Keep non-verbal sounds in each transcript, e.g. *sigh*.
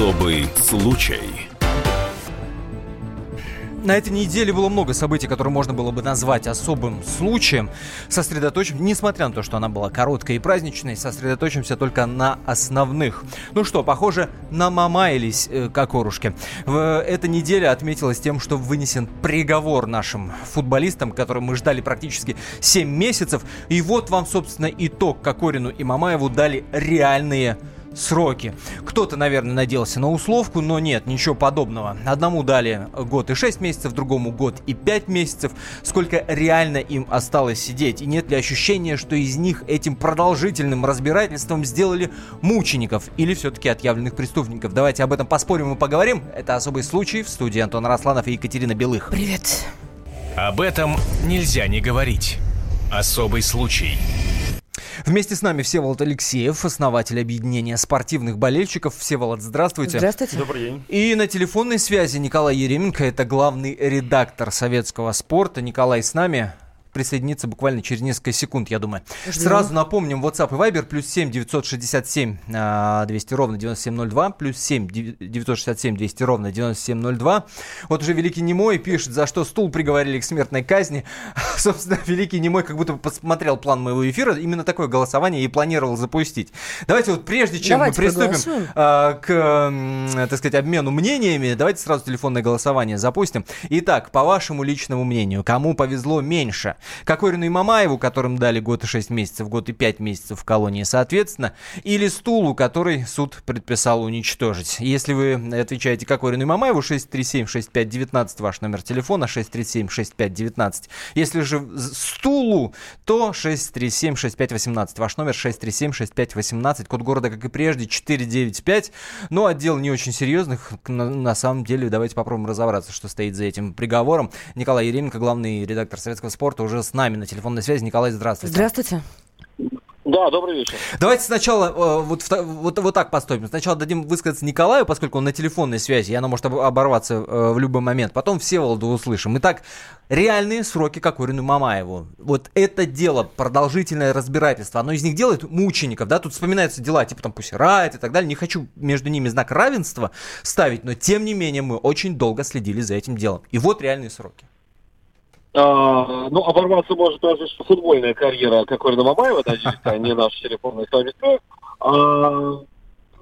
Особый случай. На этой неделе было много событий, которые можно было бы назвать особым случаем. Сосредоточим, несмотря на то, что она была короткой и праздничной, сосредоточимся только на основных. Ну что, похоже, намамаились э, кокорушки. В, эта неделя отметилась тем, что вынесен приговор нашим футболистам, которым мы ждали практически 7 месяцев. И вот вам, собственно, итог Кокорину и Мамаеву дали реальные сроки. Кто-то, наверное, надеялся на условку, но нет, ничего подобного. Одному дали год и 6 месяцев, другому год и 5 месяцев. Сколько реально им осталось сидеть? И нет ли ощущения, что из них этим продолжительным разбирательством сделали мучеников или все-таки отъявленных преступников? Давайте об этом поспорим и поговорим. Это особый случай в студии Антон Росланов и Екатерина Белых. Привет. Об этом нельзя не говорить. Особый случай. Вместе с нами Всеволод Алексеев, основатель объединения спортивных болельщиков. Всеволод, здравствуйте. Здравствуйте. Добрый день. И на телефонной связи Николай Еременко, это главный редактор советского спорта. Николай с нами присоединиться буквально через несколько секунд, я думаю. Ждем. Сразу напомним, WhatsApp и Viber, плюс 7 967 а, 200 ровно 9702, плюс 7 967 200 ровно 9702. Вот уже Великий Немой пишет, за что стул приговорили к смертной казни. *laughs* Собственно, Великий Немой как будто бы посмотрел план моего эфира, именно такое голосование и планировал запустить. Давайте вот прежде чем Давайте мы приступим а, к, так сказать, обмену мнениями, давайте сразу телефонное голосование запустим. Итак, по вашему личному мнению, кому повезло меньше? Кокорину и Мамаеву, которым дали год и 6 месяцев, год и 5 месяцев в колонии, соответственно, или Стулу, который суд предписал уничтожить? Если вы отвечаете Кокорину и Мамаеву, 637-6519 ваш номер телефона, 637-6519. Если же Стулу, то 637-6518 ваш номер, 637-6518, код города, как и прежде, 495. Но отдел не очень серьезных. На, самом деле, давайте попробуем разобраться, что стоит за этим приговором. Николай Еременко, главный редактор советского спорта, уже с нами на телефонной связи. Николай, здравствуйте. Здравствуйте. Да, добрый вечер. Давайте сначала э, вот, вот, вот так поступим. Сначала дадим высказаться Николаю, поскольку он на телефонной связи, и она может об- оборваться э, в любой момент. Потом Всеволоду услышим. Итак, реальные сроки Кокорину и Мамаеву. Вот это дело, продолжительное разбирательство, оно из них делает мучеников, да? Тут вспоминаются дела типа там Пусирайт и так далее. Не хочу между ними знак равенства ставить, но тем не менее мы очень долго следили за этим делом. И вот реальные сроки. А, ну, оборваться может даже футбольная карьера Кокорина Мамаева, да, а не наш телефонный с вами. А,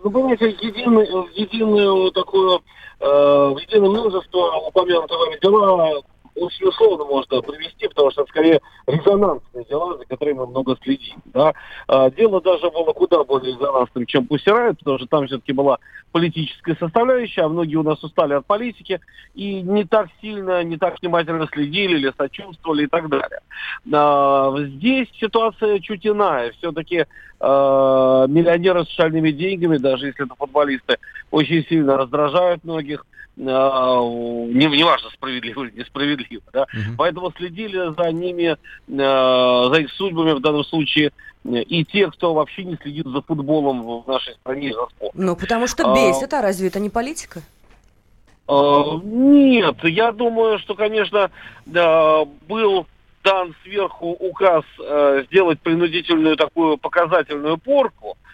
ну, понимаете, единый, единую такую, э, в единое множество упомянутые вами дела очень условно можно привести, потому что это скорее резонансные дела, за которыми мы много следим. Да? А, дело даже было куда более резонансным, чем Пусирает, потому что там все-таки была политическая составляющая, а многие у нас устали от политики и не так сильно, не так внимательно следили или сочувствовали и так далее. А, здесь ситуация чуть иная. Все-таки а, миллионеры с шальными деньгами, даже если это футболисты, очень сильно раздражают многих. А, не, неважно, справедливо или несправедливо. Да? Поэтому следили за ними, э, за их судьбами в данном случае э, и те, кто вообще не следит за футболом в нашей стране, за спортом. Ну, потому что А. бесит, а разве это не политика? Э, Нет, я думаю, что, конечно, да, был дан сверху указ э, сделать принудительную такую показательную порку, э,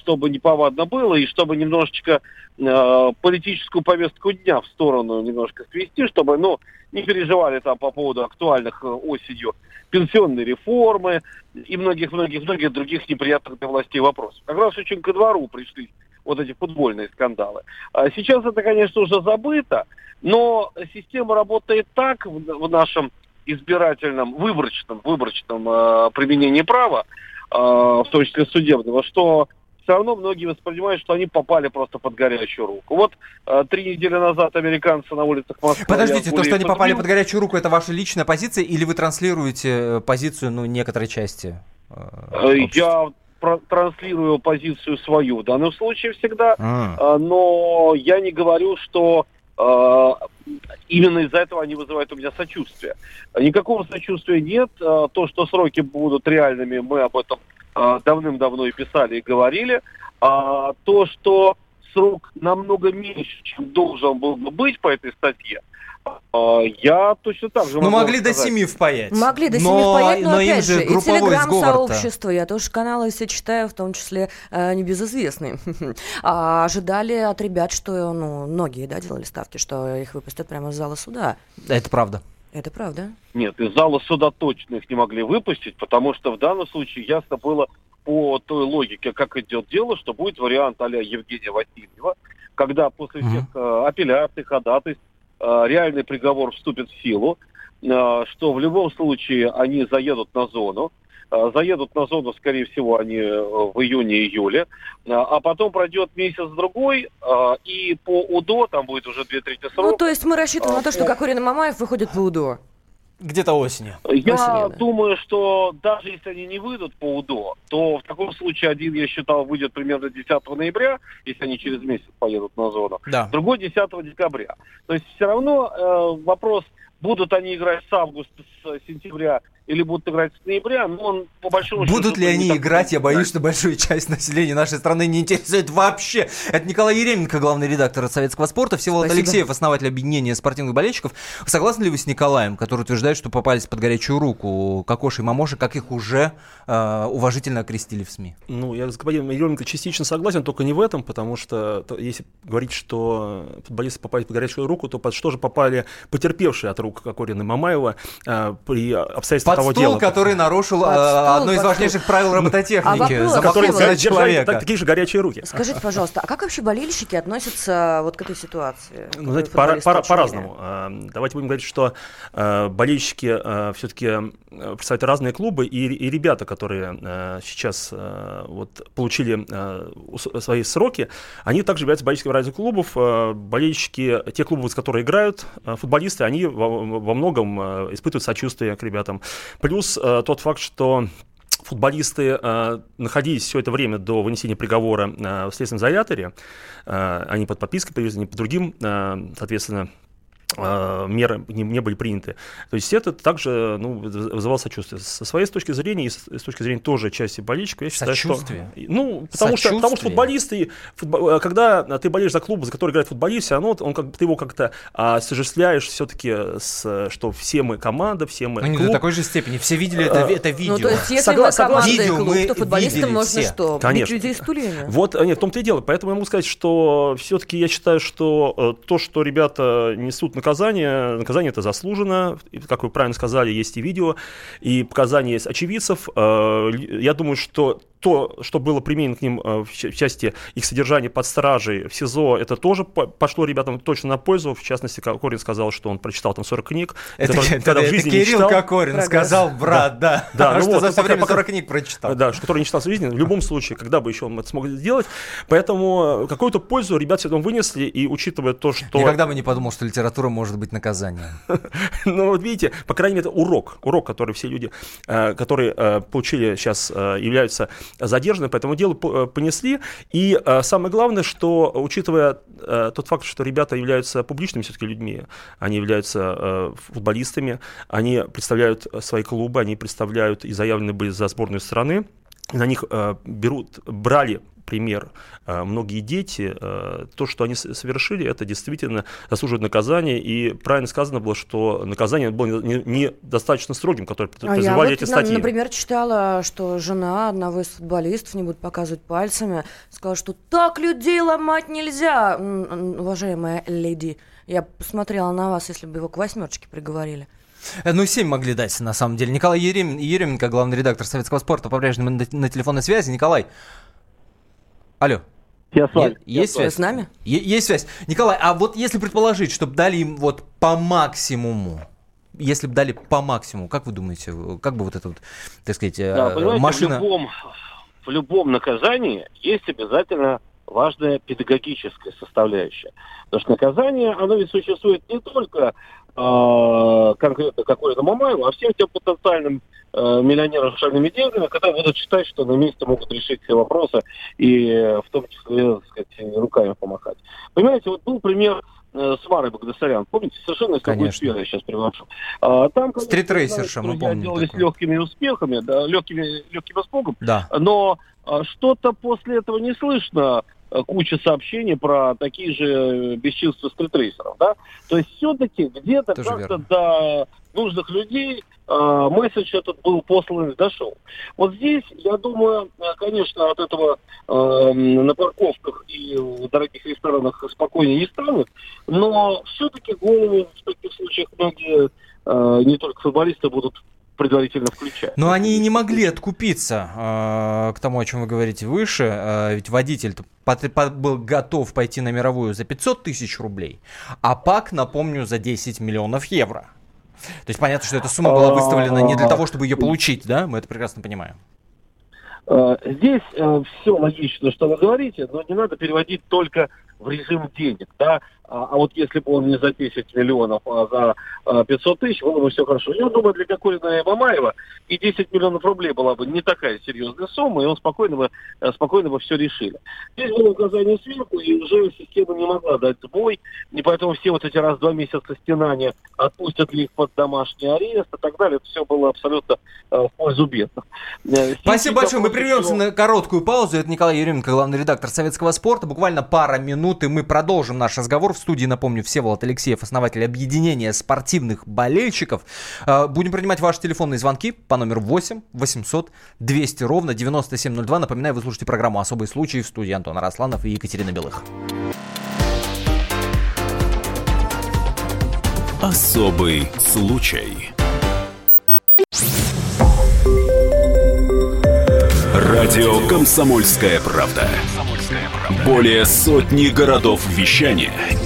чтобы неповадно было, и чтобы немножечко э, политическую повестку дня в сторону немножко свести, чтобы, ну, не переживали там по поводу актуальных э, осенью пенсионной реформы и многих-многих-многих других неприятных для властей вопросов. Как раз очень ко двору пришли вот эти футбольные скандалы. А сейчас это, конечно, уже забыто, но система работает так в, нашем избирательном, выборочном, выборочном э, применении права, в том числе судебного, что все равно многие воспринимают, что они попали просто под горячую руку. Вот э, три недели назад американцы на улицах Москвы... Подождите, то, что они попали под горячую руку, это ваша личная позиция, или вы транслируете э, позицию, ну, некоторой части? э, Э? Я транслирую позицию свою в данном случае всегда. А. А, но я не говорю, что а, именно из-за этого они вызывают у меня сочувствие. Никакого сочувствия нет. А, То, что сроки будут реальными, мы об этом а, давным-давно и писали, и говорили. А То, что срок намного меньше, чем должен был бы быть по этой статье, А, Я точно так же Ну, могли до сказать. семи впаять. Могли до семи впаять, но, но опять же, и телеграм-сообщество, я тоже каналы все читаю, в том числе э, небезызвестные, *laughs* а, ожидали от ребят, что, ну, многие, да, делали ставки, что их выпустят прямо из зала суда. Это правда. Это правда. Нет, из зала суда точно их не могли выпустить, потому что в данном случае ясно было по той логике, как идет дело, что будет вариант а Евгения Васильева, когда после всех э, апелляций, ходатайств, реальный приговор вступит в силу, э, что в любом случае они заедут на зону, Э, заедут на зону, скорее всего, они э, в июне-июле, Э, а потом пройдет месяц-другой, э, и по УДО, там будет уже две трети Ну, срока, то есть мы рассчитываем А, на то, что ну. Кокорин и Мамаев выходят в УДО. Где-то осенью. Я Осенью, да. думаю, что даже если они не выйдут по УДО, то в таком случае один, я считал, выйдет примерно 10 ноября, если они через месяц поедут на зону, Да. другой 10 декабря. То есть все равно э, вопрос, будут они играть с августа, с сентября или будут играть с ноября, но он по большому счету... Будут ли они играть, я боюсь, что большую часть населения нашей страны не интересует вообще. Это Николай Еременко, главный редактор Советского спорта, Всеволод Спасибо. Алексеев, основатель объединения спортивных болельщиков. Согласны ли вы с Николаем, который утверждает, что попались под горячую руку Кокоши и Мамоши, как их уже э, уважительно окрестили в СМИ? Ну, я с господином Еременко частично согласен, только не в этом, потому что то- если говорить, что футболисты попали под горячую руку, то под что же попали потерпевшие от рук Кокорина и Мамаева э, при обстоятельствах Под того стол, дела. который нарушил Под э, стол, одно из важнейших стол. правил А робототехники. которые Всеволод. на держали человека. так- такие же горячие руки. Скажите, пожалуйста, а как вообще болельщики относятся вот к этой ситуации? Ну, знаете, по-разному. А, Давайте будем говорить, что э, болельщики все-таки представляют разные клубы, и, и ребята, которые э, сейчас э, вот, получили э, свои сроки, они также являются болельщиками разных клубов. Э, Болельщики, те клубы, с которыми играют э, футболисты, они во, многом э, испытывают сочувствие к ребятам. Плюс э, тот факт, что футболисты э, находились все это время до вынесения приговора в следственном изоляторе, они под подпиской привезли, не по другим, соответственно, меры не, не были приняты. То есть это также ну, выз- вызывало сочувствие. Со своей точки зрения и с, с точки зрения тоже части болельщиков, я считаю, Сочувствие? что... Ну, потому что, потому что Сочувствие? футболисты, футбо- э, когда ты болеешь за клуб, за который играет футболист, равно он, как, ты его как-то а, осуществляешь все-таки, с, что все мы команда, все мы Ну, не клуб. до такой же степени. Все видели это, это видео. Ну, то есть, если Согла- мы команда согласен. и Видео клуб, то футболистам можно все. что? Конечно. Бить людей стульями? Вот, э, нет, в том-то и дело. Поэтому я могу сказать, что все-таки я считаю, что э, то, что ребята несут наказание, наказание это заслужено. Как вы правильно сказали, есть и видео, и показания есть очевидцев. Э, Я думаю, что то, что было применено к ним э, в ча- в части их содержания под стражей в СИЗО, это тоже по- пошло ребятам точно на пользу. В частности, как Корин сказал, что он прочитал там 40 книг. Это, которые это- в это жизни не Кирилл читал. Кокорин Прогресс. сказал, брат, да, *laughs* Да, ну что вот, за все время пока- 40 книг прочитал. Да, что который не читал в жизни, в любом случае, когда бы еще он это смог сделать. Поэтому э, какую-то пользу ребят все равно вынесли, и учитывая то, что... Никогда бы не подумал, что литература может быть наказанием. *laughs* Ну, вот видите, по крайней мере, это урок. Урок, который все люди, э, которые получили сейчас, являются задержаны, по этому делу по- понесли. И э, самое главное, что, учитывая э, тот факт, что ребята являются публичными все-таки людьми, они являются э, футболистами, они представляют свои клубы, они представляют и заявлены были за сборную страны, на них э, берут, брали пример э, многие дети, э, то, что они совершили, это действительно заслуживает наказания, и правильно сказано было, что наказание было не- не- недостаточно строгим, которое А я подразумевали вот, эти на- статьи. например, читала, что жена одного из футболистов, не буду показывать пальцами, сказала, что так людей ломать нельзя, уважаемая леди. Я посмотрела на вас, если бы его к восьмерочке приговорили. Э, Ну, 7 могли дать, на самом деле. Николай Ерем- Еременко, главный редактор советского спорта, по-прежнему на, на телефонной связи. Николай, алло. Я с вами. Е- есть связь? с нами? Е- есть связь. Николай, а вот если предположить, чтобы дали им вот по максимуму, если бы дали по максимуму, как вы думаете, э, как бы вот эта вот, так сказать, э, Да, понимаете, машина... в, любом, в любом наказании есть обязательно важная педагогическая составляющая. Потому что наказание, оно ведь существует не только э, конкретно какой-то Мамаеву, а всем тем потенциальным э, миллионерам с шальными деньгами, которые будут считать, что на месте могут решить все вопросы и э, в том числе, так сказать, руками помахать. Понимаете, вот был пример э, с Марой Багдасарян. Помните, совершенно Конечно. сферы я сейчас привожу. А, там, Стритрейсерша, мы помним делали с такое. легкими успехами, да, легкими, легким испугом, Да. но а, что-то после этого не слышно э, куча сообщений про такие же э, бесчинства стритрейсеров, да? То есть все-таки где-то как-то до нужных людей э, месседж этот был послан и дошел. Вот здесь, я думаю, э, конечно, от этого э, на парковках и в дорогих ресторанах спокойнее не станут, но все-таки головы в таких случаях многие, э, не только футболисты, будут предварительно включать. Но они и не могли откупиться э, к тому, о чем вы говорите выше. Э, ведь водитель был готов пойти на мировую за 500 тысяч рублей, а ПАК, напомню, за 10 миллионов евро. То есть понятно, что эта сумма была выставлена не для того, чтобы ее получить, да? Мы это прекрасно понимаем. Э, здесь э, все логично, что вы говорите, но не надо переводить только в режим денег, да, а, а вот если бы он не за 10 миллионов, а за 500 а, тысяч, было бы все хорошо. Я думаю, для Кокорина и Мамаева и 10 миллионов рублей была бы не такая серьезная сумма, и он спокойно бы, э, спокойно бы все решили. Здесь было указание сверху, и уже система не могла дать сбой, и поэтому все вот эти раз в два месяца стенания, отпустят ли их под домашний арест и так далее, это все было абсолютно э, в пользу бедных. Э, Спасибо большое, мы прервемся на короткую паузу. Это Николай Еременко, главный редактор «Советского спорта». Буквально пара минут, и мы продолжим наш разговор в студии, напомню, Всеволод Алексеев, основатель объединения спортивных болельщиков. А, будем принимать ваши телефонные звонки по номеру 8 800 200 ровно 9702. Напоминаю, вы слушаете программу «Особый случай» в студии Антона Росланов и Екатерина Белых. Особый случай. Радио «Комсомольская правда». Более сотни городов вещания –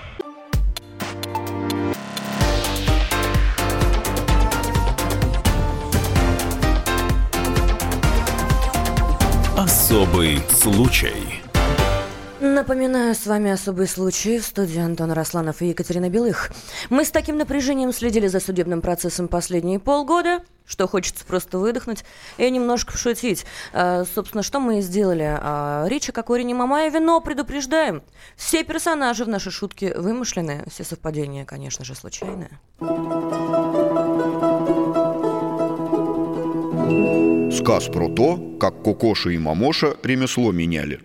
Особый случай. Напоминаю, с вами «Особый случай» в студии Антон Росланов и Екатерина Белых. Мы с таким напряжением следили за судебным процессом последние полгода, что хочется просто выдохнуть и немножко пошутить. А, собственно, что мы и сделали. А, речь о Кокорине Мамаеве, но предупреждаем, все персонажи в нашей шутке вымышленные, все совпадения, конечно же, случайные. Сказ про то, как Кокоша и Мамоша ремесло меняли.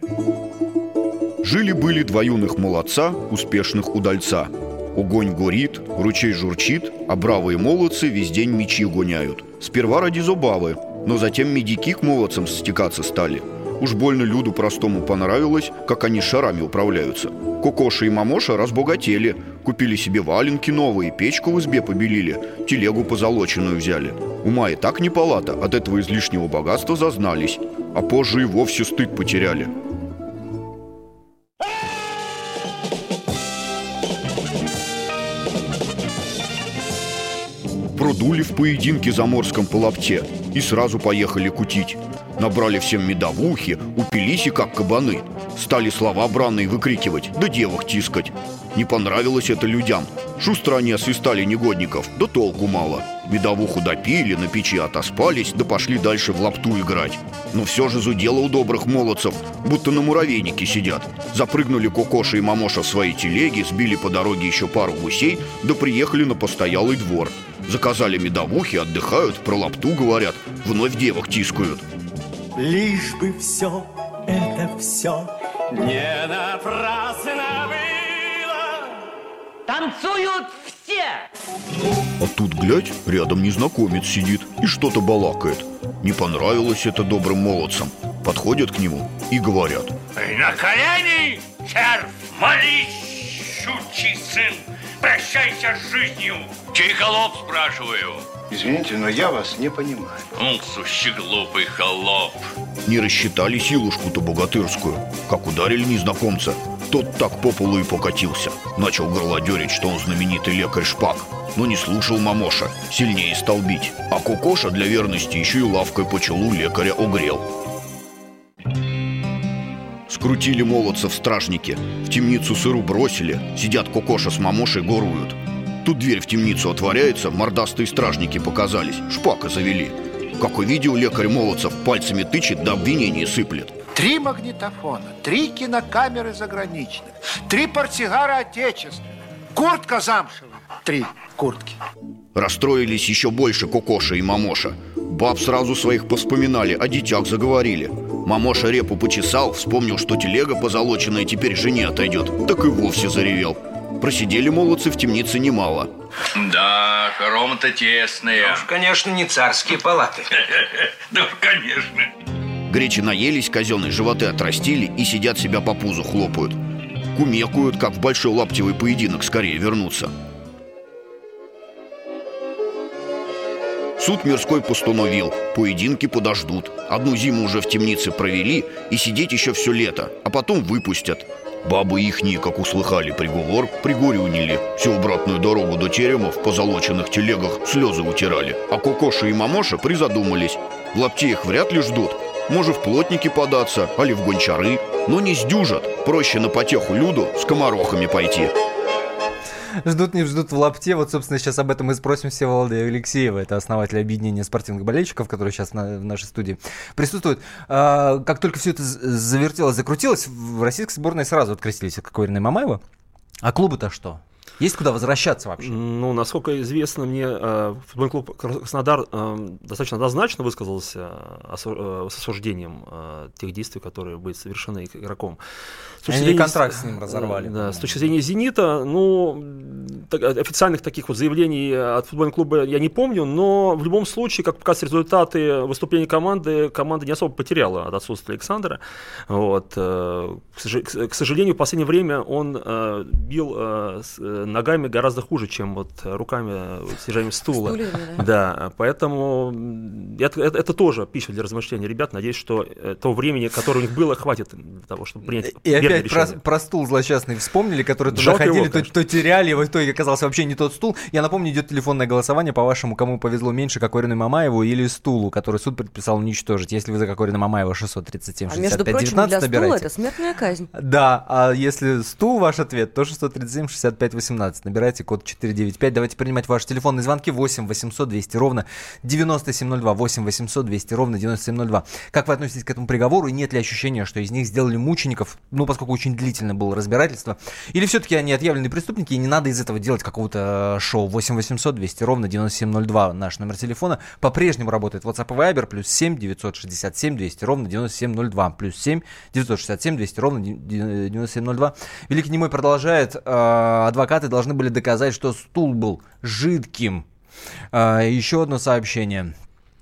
Жили-были два молодца, успешных удальца. Огонь горит, ручей журчит, а бравые молодцы весь день мечи гоняют. Сперва ради забавы, но затем медики к молодцам стекаться стали – Уж больно Люду простому понравилось, как они шарами управляются. Кокоша и Мамоша разбогатели, купили себе валенки новые, печку в избе побелили, телегу позолоченную взяли. Ума и так не палата, от этого излишнего богатства зазнались, а позже и вовсе стыд потеряли. Продули в поединке заморском по лапте и сразу поехали кутить. Набрали всем медовухи, упились и как кабаны. Стали слова бранные выкрикивать, да девок тискать. Не понравилось это людям. Шустро они освистали негодников, да толку мало. Медовуху допили, на печи отоспались, да пошли дальше в лапту играть. Но все же зудело у добрых молодцев, будто на муравейнике сидят. Запрыгнули Кокоша и Мамоша в свои телеги, сбили по дороге еще пару гусей, да приехали на постоялый двор. Заказали медовухи, отдыхают, про лапту говорят, вновь девок тискают. Лишь бы все, это все не напрасно было. Танцуют все! А тут, глядь, рядом незнакомец сидит и что-то балакает. Не понравилось это добрым молодцам. Подходят к нему и говорят. На колени, червь, молись, щучий сын, прощайся с жизнью. Чей холоп, спрашиваю? Извините, но я вас не понимаю. Он сущий глупый холоп. Не рассчитали силушку-то богатырскую. Как ударили незнакомца, тот так по полу и покатился. Начал горлодерить, что он знаменитый лекарь Шпак. Но не слушал мамоша, сильнее стал бить. А Кокоша для верности еще и лавкой по челу лекаря угрел. Скрутили молодцев стражники, в темницу сыру бросили, сидят Кокоша с мамошей горуют. Тут дверь в темницу отворяется, мордастые стражники показались, шпака завели. Как увидел лекарь Молодцев, пальцами тычет да обвинений сыплет. Три магнитофона, три кинокамеры заграничных, три портсигара отечественных, куртка замшевая, три куртки. Расстроились еще больше Кокоша и Мамоша. Баб сразу своих поспоминали, о детях заговорили. Мамоша репу почесал, вспомнил, что телега позолоченная теперь жене отойдет, так и вовсе заревел. Просидели молодцы в темнице немало. Да, хоромы-то тесные. Уж, конечно, не царские палаты. *laughs* Да конечно. Гречи наелись, казенные животы отрастили и сидят себя по пузу хлопают. Кумекают, как в большой лаптевый поединок скорее вернуться. Суд мирской постановил, поединки подождут. Одну зиму уже в темнице провели и сидеть еще все лето, а потом выпустят. Бабы ихние, как услыхали приговор, пригорюнили. Всю обратную дорогу до теремов в позолоченных телегах слезы утирали. А Кокоша и Мамоша призадумались. В лаптеях вряд ли ждут. Может, в плотники податься, али в гончары. Но не сдюжат. Проще на потеху люду с комарохами пойти. Ждут, не ждут в лапте. Вот, собственно, сейчас об этом и спросим Всеволода Алексеева. Это основатель объединения спортивных болельщиков, который сейчас на, в нашей студии присутствует. А, как только все это завертелось, закрутилось, в российской сборной сразу открестились от Кокорина и Мамаева. А клубы-то что? Есть куда возвращаться вообще? Ну, насколько известно мне, э, футбольный клуб Краснодар э, достаточно однозначно высказался э, с осуждением тех действий, которые были совершены игроком. С Они зрения, контракт с ним разорвали. Да, с точки зрения «Зенита», ну, официальных таких вот заявлений от футбольного клуба я не помню, но в любом случае, как показывают результаты выступления команды, команда не особо потеряла от отсутствия Александра. Вот. К сожалению, в последнее время он бил ногами гораздо хуже, чем вот руками снижанием стула. Стулья, да. да, поэтому это, это, это тоже пища для размышлений ребят. Надеюсь, что э, то времени, которое у них было, хватит для того, чтобы принять И опять про, про стул злосчастный вспомнили, который туда Жалко ходили, его, то, то теряли, в итоге оказался вообще не тот стул. Я напомню, идет телефонное голосование, по-вашему, кому повезло меньше, Кокорину Мамаеву или стулу, который суд предписал уничтожить. Если вы за Кокорина Мамаева 637 65 а между прочим, 19 для набирайте. стула это смертная казнь. Да, а если стул ваш ответ, то 637 65 18. Набирайте код 495. Давайте принимать ваши телефонные звонки 8 800 200 ровно 9702. 8 800 200 ровно 9702. Как вы относитесь к этому приговору? И нет ли ощущения, что из них сделали мучеников, ну, поскольку очень длительно было разбирательство? Или все-таки они отъявленные преступники, и не надо из этого делать какого-то э, шоу? 8 800 200 ровно 9702. Наш номер телефона по-прежнему работает WhatsApp и Viber. Плюс 7 967 200 ровно 9702. Плюс 7 967 200 ровно 9702. Великий Немой продолжает. Э, адвокаты должны были доказать, что стул был жидким. А, еще одно сообщение.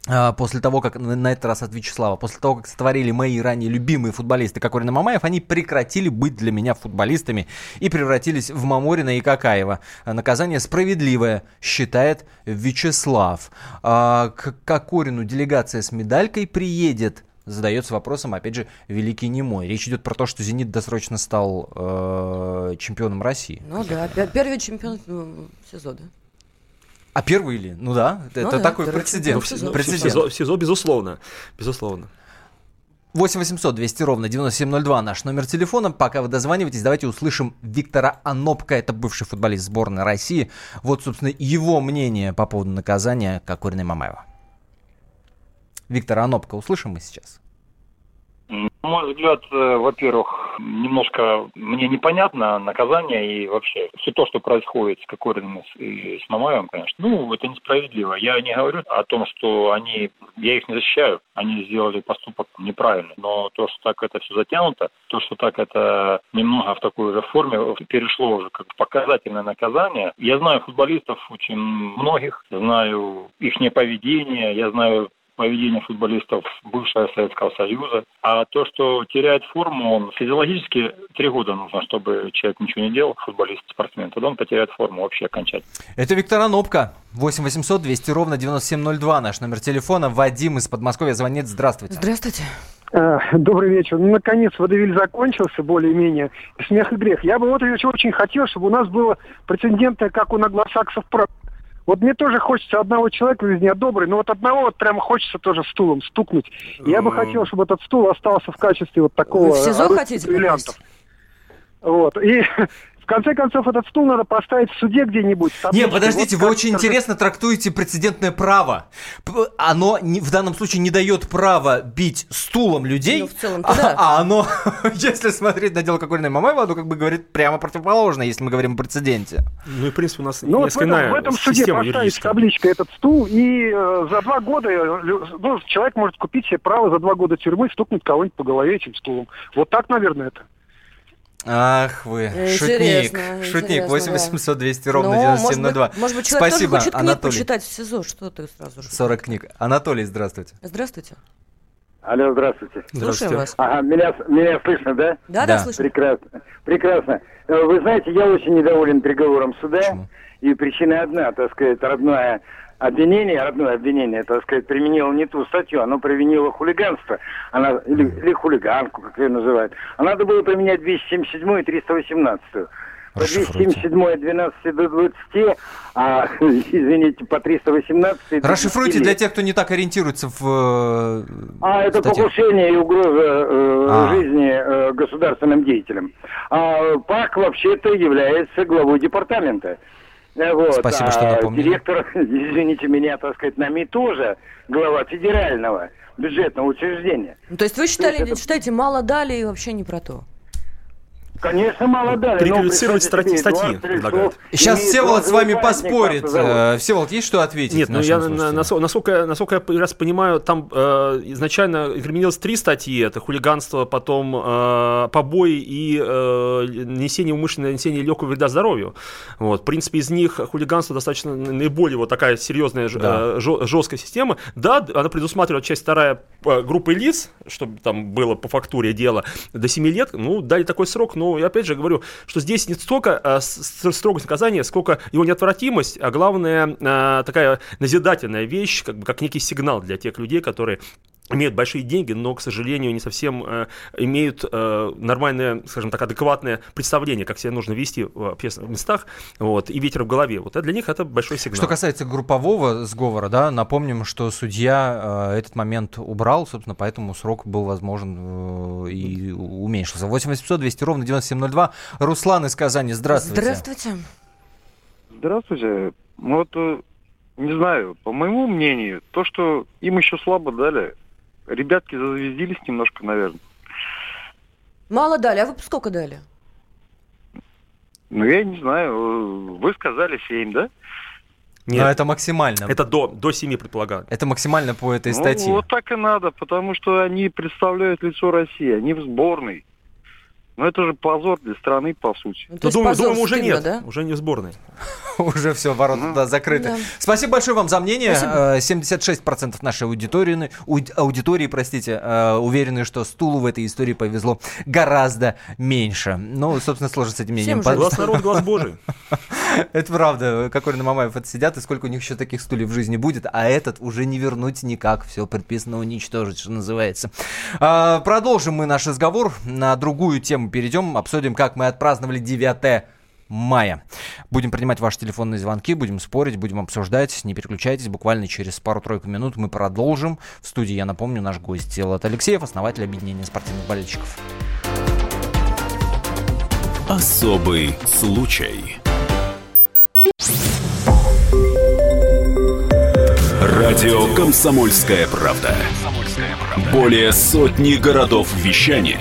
А, после того, как на этот раз от Вячеслава, после того, как сотворили мои ранее любимые футболисты Кокорин и Мамаев, они прекратили быть для меня футболистами и превратились в Маморина и Какаева. Наказание справедливое, считает Вячеслав. А, к Кокорину делегация с медалькой приедет задается вопросом, опять же, великий немой. Речь идет про то, что «Зенит» досрочно стал э, чемпионом России. Ну да, первый чемпион ну, СИЗО, да. А первый или? Ну да, ну, это да, такой прецедент. Ну, в, СИЗО. прецедент. В, СИЗО, в СИЗО, безусловно, безусловно. 8 800 200 ровно 9702 наш номер телефона. Пока вы дозваниваетесь, давайте услышим Виктора Анопка, это бывший футболист сборной России. Вот, собственно, его мнение по поводу наказания Кокорина Мамаева. Виктора Анопка услышим мы сейчас. На мой взгляд, э, во-первых, немножко мне непонятно наказание и вообще все то, что происходит с Кокориным и с Мамаевым, конечно. Ну, это несправедливо. Я не говорю о том, что они, я их не защищаю, они сделали поступок неправильный. Но то, что так это все затянуто, то, что так это немного в такой же форме перешло уже как показательное наказание. Я знаю футболистов очень многих, знаю их поведение, я знаю поведение футболистов бывшего Советского Союза. А то, что теряет форму, он физиологически три года нужно, чтобы человек ничего не делал, футболист, спортсмен, тогда он потеряет форму вообще окончательно. Это Виктор Анопка. 8 800 200 ровно 9702 наш номер телефона. Вадим из Подмосковья звонит. Здравствуйте. Здравствуйте. Э, добрый вечер. Ну, наконец, водовиль закончился более-менее. Смех и грех. Я бы вот очень хотел, чтобы у нас было прецедентное, как у наглосаксов, вот мне тоже хочется одного человека из них добрый, но вот одного вот прямо хочется тоже стулом стукнуть. Я бы хотел, чтобы этот стул остался в качестве вот такого... Вы в СИЗО хотите бриллиантов. Вот. И В конце концов, этот стул надо поставить в суде где-нибудь. Не, подождите, Вот вы очень интересно трактуете прецедентное право. Оно не- в данном случае не дает права бить стулом людей, Ну, в целом-то а, да. а оно, *laughs* если смотреть на дело Кокорина и Мамаева, оно как бы говорит прямо противоположно, если мы говорим о прецеденте. Ну и, в принципе, у нас Ну, вот в несколько этом, в этом суде поставить табличкой этот стул, и э, за два года э, ну, человек может купить себе право за два года тюрьмы стукнуть кого-нибудь по голове этим стулом. Вот так, наверное, это. Ах вы, Интересно, шутник, шутник, интересно, 8 да. 800 200 ровно Ну, может быть, 9702. Может быть, человек Спасибо, тоже хочет Анатолий. почитать в СИЗО. Что ты сразу же? 40 книг. Анатолий, здравствуйте. Здравствуйте. Алло, здравствуйте. Слушаем вас. Ага, меня, меня слышно, да? Да, да, Да. слышно. Прекрасно. Прекрасно. Э, Вы знаете, я очень недоволен приговором суда. И причина одна, так сказать, родное обвинение, родное обвинение, так сказать, применило не ту статью, оно применило хулиганство, она, или, или хулиганку, как ее называют. А надо было применять 277 и 318. По 277 от 12 до 20, а, *laughs* извините, по 318 до 10 Расшифруйте для тех, кто не так ориентируется в э, А это статье. покушение и угроза э, А. жизни э, государственным деятелям. А ПАК вообще-то является главой департамента. Э, Вот. Спасибо, а что напомнили. Директор, *laughs* извините меня, так сказать, НАМИ тоже глава федерального бюджетного учреждения. Ну, то есть вы считали, считаете, мало дали и вообще не про то? Конечно, мало дали. представьте статьи- статьи предлагают. Сейчас Всеволод с вами поспорит. Э, Всеволод, есть что ответить? Нет, ну я, на- насколько, я- насколько я раз понимаю, там э, изначально инкриминировалось три статьи. Это хулиганство, потом э, побои и э, несение умышленное нанесение легкого вреда здоровью. Вот. В принципе, из них хулиганство достаточно наиболее вот такая серьезная Да. э, жесткая система. Да, она предусматривает часть вторая э, группы лиц, чтобы там было по фактуре дела до 7 лет. Ну, дали такой срок, но я опять же говорю, что здесь не столько с- строгость наказания, сколько его неотвратимость, а главное э, такая назидательная вещь, как бы как некий сигнал для тех людей, которые имеют большие деньги, но, к сожалению, не совсем э, имеют э, нормальное, скажем так, адекватное представление, как себя нужно вести в общественных местах, вот, и ветер в голове. Вот, а для них это большой сигнал. Что касается группового сговора, да, напомним, что судья э, этот момент убрал, собственно, поэтому срок был возможен э, и уменьшился. 8 800 200 ровно 9702. Руслан из Казани, здравствуйте. Здравствуйте. Здравствуйте. Ну вот, э, не знаю, по моему мнению, то, что им еще слабо дали, ребятки зазвездились немножко, наверное. Мало дали, а вы сколько дали? Ну, я не знаю, вы сказали 7, да? Но это максимально. Это до, до 7 предполагаю. Это максимально по этой Ну, статье. вот так и надо, потому что они представляют лицо России, они в сборной. Ну, это же позор для страны, по сути. Ну, Но думаю, думаю, уже нет, уже не в сборной. *laughs* Уже все, ворота да, закрыты. Да. Спасибо большое вам за мнение. Спасибо. Э, 76% нашей аудитории, ауди- аудитории простите, э, уверены, что стулу в этой истории повезло гораздо меньше. Ну, собственно, сложно с этим мнением. Глаз народ, глаз Божий. *laughs* Это правда. Кокорин и Мамаев это сидят, и сколько у них еще таких стульев в жизни будет, а этот уже не вернуть никак. Все предписано уничтожить, что называется. А, Продолжим мы наш разговор. На другую тему перейдем. Обсудим, как мы отпраздновали 9 мая. Будем принимать ваши телефонные звонки, будем спорить, будем обсуждать. Не переключайтесь, буквально через пару-тройку минут мы продолжим. В студии, я напомню, наш гость Всеволод Алексеев, основатель объединения спортивных болельщиков. Особый случай. Радио «Комсомольская правда». Более сотни городов вещания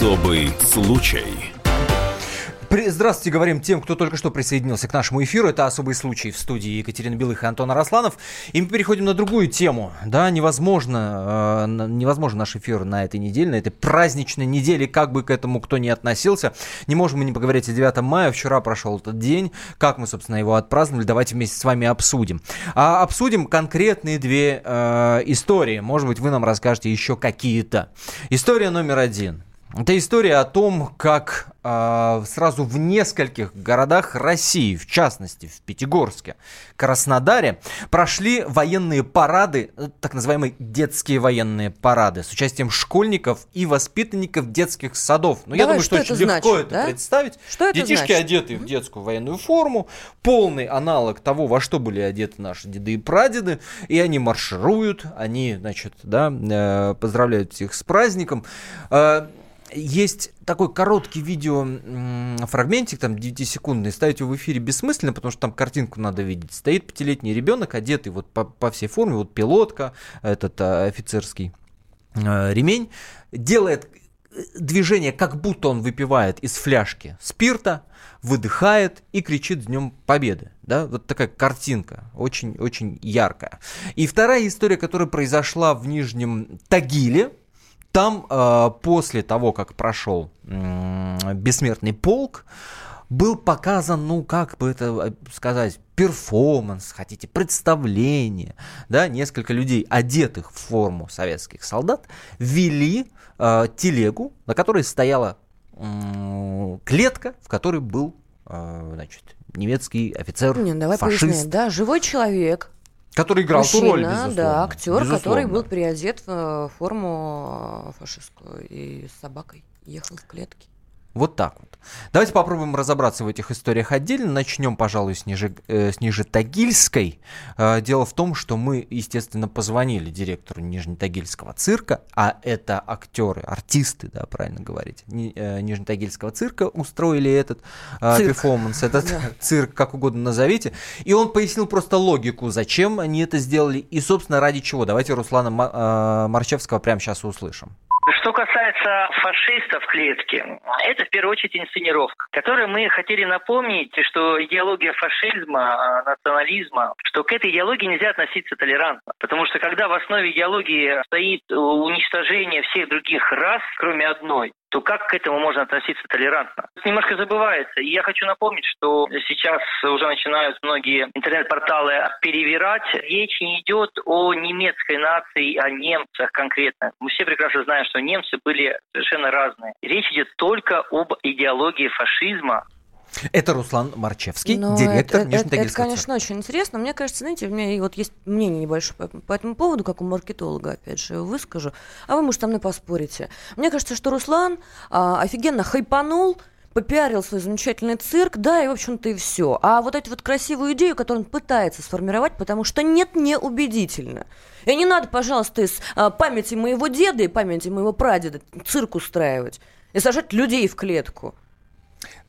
Особый случай. Здравствуйте, говорим тем, кто только что присоединился к нашему эфиру. Это особый случай в студии Екатерины Белых и Антона Росланов. И мы переходим на другую тему. Да, невозможно, э, невозможно наш эфир на этой неделе, на этой праздничной неделе, как бы к этому кто ни относился. Не можем мы не поговорить о 9 мая. Вчера прошел этот день. Как мы, собственно, его отпраздновали, давайте вместе с вами обсудим. А обсудим конкретные две э, истории. Может быть, вы нам расскажете еще какие-то. История номер один. Это история о том, как э, сразу в нескольких городах России, в частности в Пятигорске, Краснодаре, прошли военные парады, э, так называемые детские военные парады, с участием школьников и воспитанников детских садов. Ну, я думаю, что, что очень это легко это да? представить. Что это Детишки значит? одеты в детскую военную форму, полный аналог того, во что были одеты наши деды и прадеды, и они маршируют, они, значит, да, э, поздравляют всех с праздником. Э, есть такой короткий видео фрагментик, там 9-секундный, ставить его в эфире бессмысленно, потому что там картинку надо видеть. Стоит пятилетний ребенок, одетый вот по, по всей форме, вот пилотка, этот а, офицерский а, ремень, делает э, движение, как будто он выпивает из фляжки спирта, выдыхает и кричит Днем Победы. Да? Вот такая картинка, очень-очень яркая. И вторая история, которая произошла в Нижнем Тагиле, там э, после того, как прошел э, бессмертный полк, был показан, ну, как бы это э, сказать, перформанс, хотите, представление, да, несколько людей, одетых в форму советских солдат, вели э, телегу, на которой стояла э, клетка, в которой был, э, значит, немецкий офицер, Не, давай фашист. Поясняем, да, живой человек, Который играл Мужчина, ту роль, безусловно. да, актер, безусловно. который был переодет в форму фашистскую и с собакой ехал в клетке. Вот так вот. Давайте попробуем разобраться в этих историях отдельно. Начнем, пожалуй, с, Ниже, э, с Нижетагильской. Э, дело в том, что мы, естественно, позвонили директору Нижнетагильского цирка, а это актеры, артисты, да, правильно говорить, Ни, э, Нижнетагильского цирка устроили этот э, перформанс, этот да. *laughs* цирк, как угодно назовите. И он пояснил просто логику, зачем они это сделали и, собственно, ради чего. Давайте Руслана э, Марчевского прямо сейчас услышим. Что касается фашистов в клетке, это в первую очередь инсценировка, которой мы хотели напомнить, что идеология фашизма, а, национализма, что к этой идеологии нельзя относиться толерантно. Потому что когда в основе идеологии стоит уничтожение всех других рас, кроме одной, то как к этому можно относиться толерантно? Немножко забывается. И я хочу напомнить, что сейчас уже начинают многие интернет-порталы перевирать. Речь не идет о немецкой нации, о немцах конкретно. Мы все прекрасно знаем, что немцы были совершенно разные. Речь идет только об идеологии фашизма, это Руслан Марчевский, Но директор это, это, это, конечно, очень интересно. Мне кажется, знаете, у меня вот есть мнение небольшое по, по этому поводу, как у маркетолога, опять же, выскажу. А вы, может, со мной поспорите. Мне кажется, что Руслан а, офигенно хайпанул, попиарил свой замечательный цирк, да, и, в общем-то, и все. А вот эту вот красивую идею, которую он пытается сформировать, потому что нет, не убедительно. И не надо, пожалуйста, из а, памяти моего деда и памяти моего прадеда цирк устраивать и сажать людей в клетку.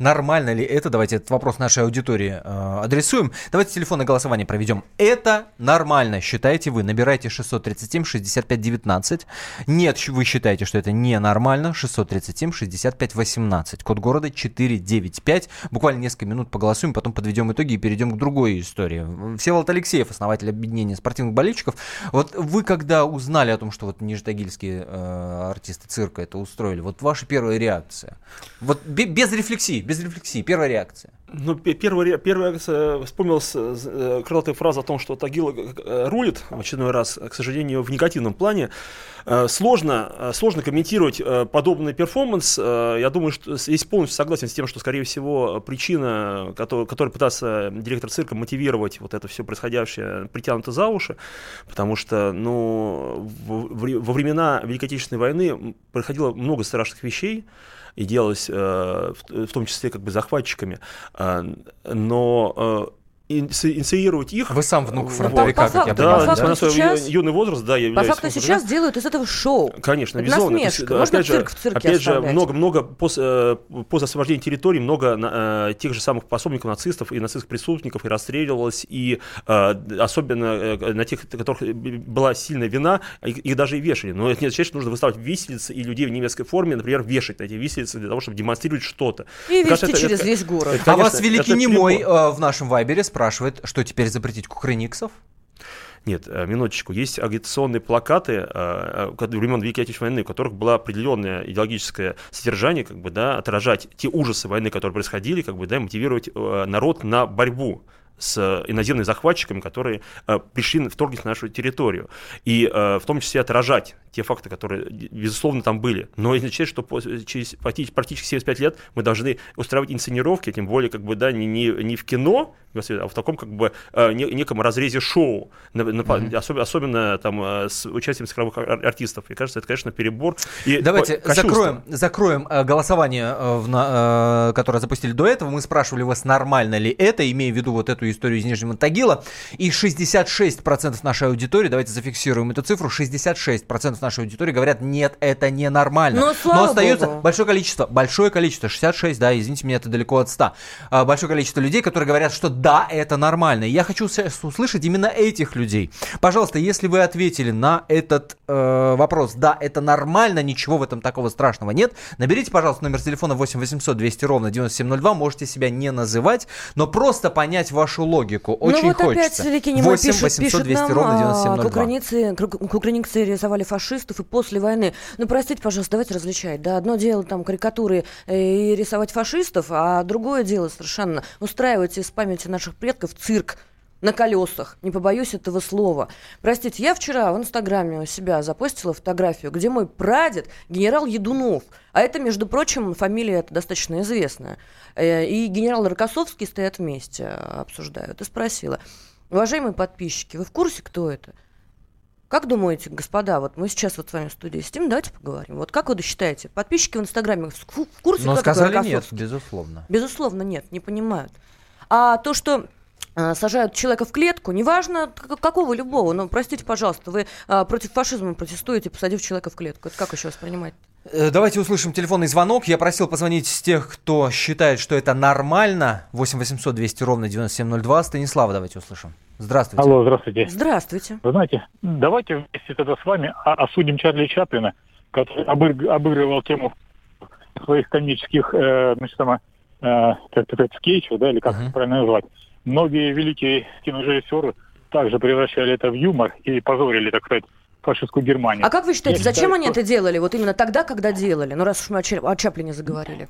Нормально ли это? Давайте этот вопрос нашей аудитории э, адресуем. Давайте телефонное голосование проведем. Это нормально, считаете вы? Набирайте 637-65-19. Нет, вы считаете, что это ненормально. 637-65-18. Код города 495. Буквально несколько минут поголосуем, потом подведем итоги и перейдем к другой истории. Всеволод Алексеев, основатель объединения спортивных болельщиков. Вот вы когда узнали о том, что вот нижнетагильские э, артисты цирка это устроили, вот ваша первая реакция? Вот без рефлексии, без рефлексии, первая реакция. Ну, первая, первая реакция, вспомнилась э, крылатая фраза о том, что Тагил э, рулит в очередной раз, к сожалению, в негативном плане. Э, сложно, сложно комментировать подобный перформанс. Я думаю, что здесь полностью согласен с тем, что, скорее всего, причина, которой, которой пытался директор цирка мотивировать вот это все происходящее, притянуто за уши, потому что, ну, во времена Великой Отечественной войны происходило много страшных вещей, и делалось э, в, том числе как бы захватчиками, э, но э, инициировать их. Вы сам внук фронтовика, вот. как я Да, несмотря на свой сейчас, юный возраст, да, я являюсь... По факту сейчас делают из этого шоу. Конечно, Это безусловно. Насмешка. Можно опять цирк же, в цирке Опять же, много-много после, э, после освобождения территории много э, тех же самых пособников нацистов и нацистских преступников и расстреливалось, и э, особенно э, на тех, которых была сильная вина, их, их даже и вешали. Но это не означает, что нужно выставить виселицы и людей в немецкой форме, например, вешать на эти виселицы для того, чтобы демонстрировать что-то. И вести через это, весь город. Это, конечно, а вас Великий Немой э, в нашем Вайбере спрашивает, что теперь запретить кукрыников? Никсов? Нет, э, минуточку. Есть агитационные плакаты э, э времен Великой Отечественной войны, у которых было определенное идеологическое содержание, как бы, да, отражать те ужасы войны, которые происходили, как бы, да, мотивировать народ на борьбу с иноземными захватчиками, которые э, пришли, вторглись на нашу территорию. И в том числе отражать те факты, которые, безусловно, там были. Но это означает, что через практически 75 лет мы должны устраивать инсценировки, тем более, как бы, да, не, не, не в кино, а в таком, как бы, э, неком разрезе шоу, mm-hmm. особенно, особенно там э, с участием цифровых артистов. Мне кажется, это, конечно, перебор. И Давайте закроем, закроем э, голосование, в, на, которое запустили до этого. Мы спрашивали вас, нормально ли это, имея в виду вот эту историю из Нижнего Тагила. И 66% нашей аудитории, давайте зафиксируем эту цифру, 66% нашей аудитории говорят, нет, это не нормально. Но, Но остается Богу. большое количество, большое количество, 66, да, извините меня, это далеко от 100. А, большое количество людей, которые говорят, что да, это нормально. И я хочу услышать именно этих людей. Пожалуйста, если вы ответили на этот э, вопрос, да, это нормально, ничего в этом такого страшного нет, наберите, пожалуйста, номер телефона 8 800 200 ровно 9702, можете себя не называть, но просто понять вашу логику. Ну Очень ну, вот хочется. опять 8 пишет, 800 200 пишет ровно 9702. К украинцы, к украинцы рисовали фашистов фашистов и после войны. Ну, простите, пожалуйста, давайте различать. Да, одно дело там карикатуры э, и рисовать фашистов, а другое дело совершенно устраивать из памяти наших предков цирк на колесах. Не побоюсь этого слова. Простите, я вчера в Инстаграме у себя запостила фотографию, где мой прадед генерал Едунов. А это, между прочим, фамилия это достаточно известная. Э, и генерал Рокоссовский стоят вместе, обсуждают. И спросила, уважаемые подписчики, вы в курсе, кто это? Как думаете, господа, вот мы сейчас вот с вами в студии сидим, давайте поговорим. Вот как вы считаете, подписчики в Инстаграме в курсе, Но как сказали нет, безусловно. Безусловно, нет, не понимают. А то, что а, сажают человека в клетку, неважно какого любого, но простите, пожалуйста, вы а, против фашизма протестуете, посадив человека в клетку. Это как еще воспринимать? Э, давайте услышим телефонный звонок. Я просил позвонить с тех, кто считает, что это нормально. 8 800 200 ровно 9702. Станислава давайте услышим. Здравствуйте. Алло, здравствуйте. Здравствуйте. Вы знаете, давайте вместе тогда с вами осудим Чарли Чаплина, который обыгрывал тему своих комических, э, значит, там, э, как сказать, скетчев, да, или как uh-huh. это правильно назвать. Многие великие кинорежиссеры также превращали это в юмор и позорили, так сказать, фашистскую Германию. А как вы считаете, Я зачем считаю, они что... это делали? Вот именно тогда, когда делали? Ну, раз уж мы о Чаплине заговорили.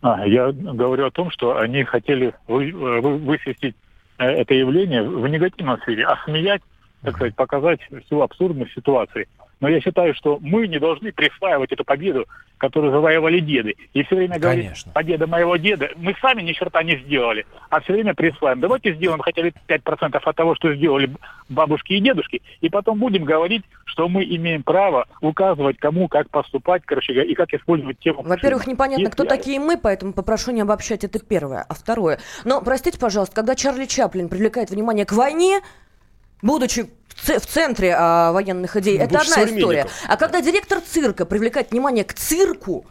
А, я говорю о том, что они хотели вы, вы, высвистить Э, это явление в негативном свете, а смеять, так сказать, показать всю абсурдность ситуации. Но я считаю, что мы не должны присваивать эту победу, которую завоевали деды. И все время говорить, Конечно. победа моего деда, мы сами ни черта не сделали, а все время присваиваем. Давайте сделаем хотя бы 5% от того, что сделали бабушки и дедушки, и потом будем говорить, что мы имеем право указывать, кому как поступать, короче, и как использовать тему. Во-первых, непонятно, кто такие мы, поэтому попрошу не обобщать, это первое. А второе, но, простите, пожалуйста, когда Чарли Чаплин привлекает внимание к войне, будучи в центре а, военных идей, ну, это одна история. А когда директор цирка привлекает внимание к цирку,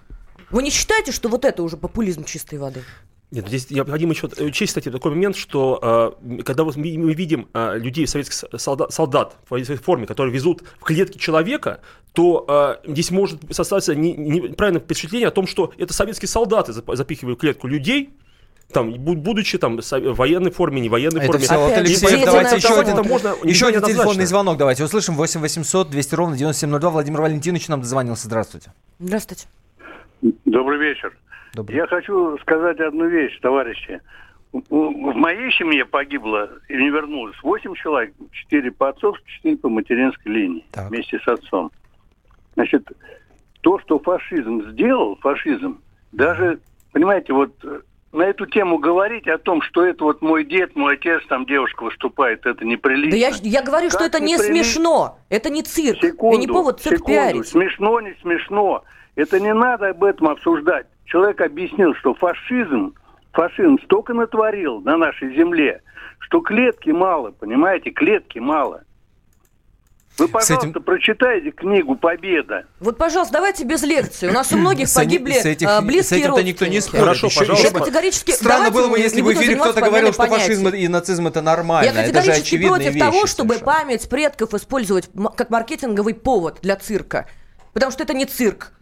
вы не считаете, что вот это уже популизм чистой воды? Нет, здесь необходимо еще учесть, кстати, такой момент, что э, когда мы видим э, людей, советских солдат, солдат в военной форме, которые везут в клетки человека, то э, здесь может составиться неправильное впечатление о том, что это советские солдаты запихивают в клетку людей, там, будучи там в военной форме, не военной это форме. Все, вот, Алексей, давайте еще один, это можно, еще один телефонный звонок давайте услышим. 8 800 200 ровно 9702. Владимир Валентинович нам дозвонился. Здравствуйте. Здравствуйте. Добрый вечер. Добрый. Я хочу сказать одну вещь, товарищи. В моей семье погибло и не вернулось 8 человек, 4 по отцовской, 4 по материнской линии, так. вместе с отцом. Значит, то, что фашизм сделал, фашизм, даже, понимаете, вот на эту тему говорить о том, что это вот мой дед, мой отец, там девушка выступает, это неприлично. Да я, я говорю, как что это не прили... смешно, это не цирк, секунду, и не повод цирк секунду. пиарить. Смешно, не смешно. Это не надо об этом обсуждать. Человек объяснил, что фашизм, фашизм столько натворил на нашей земле, что клетки мало, понимаете, клетки мало. Вы, пожалуйста, этим... прочитайте книгу «Победа». Вот, пожалуйста, давайте без лекции. У нас у многих погибли с этих, а, близкие С этим-то никто не спорит. Хорошо, еще, пожалуйста. Я категорически... Странно было бы, если в эфире кто-то говорил, что фашизм и нацизм это нормально. Я категорически это против вещи, того, чтобы совершенно. память предков использовать как маркетинговый повод для цирка. Потому что это не цирк.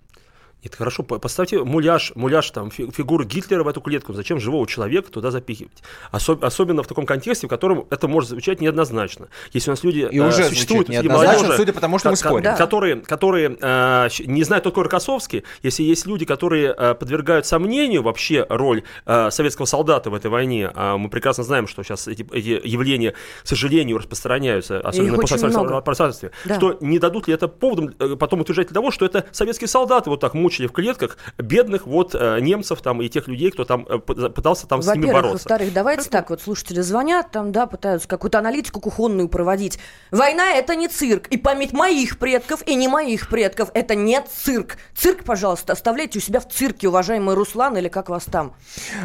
Нет, хорошо, поставьте муляж, муляж там, фигуры Гитлера в эту клетку. Зачем живого человека туда запихивать? Особ, особенно в таком контексте, в котором это может звучать неоднозначно. Если у нас люди и уже существуют неоднозначно, молодежи, судя по тому, что мы спорим. Да. Которые, которые э, не знают, кто такой Рокоссовский, если есть люди, которые э, подвергают сомнению вообще роль э, советского солдата в этой войне, а мы прекрасно знаем, что сейчас эти, эти явления, к сожалению, распространяются, особенно на постсоветском пространстве, да. что не дадут ли это поводом потом утверждать того, что это советские солдаты вот так мучили в клетках бедных вот э, немцев там и тех людей, кто там э, пытался там с ними бороться. Во-первых, давайте это... так, вот слушатели звонят там, да, пытаются какую-то аналитику кухонную проводить. Война – это не цирк, и память моих предков и не моих предков – это не цирк. Цирк, пожалуйста, оставляйте у себя в цирке, уважаемый Руслан, или как вас там.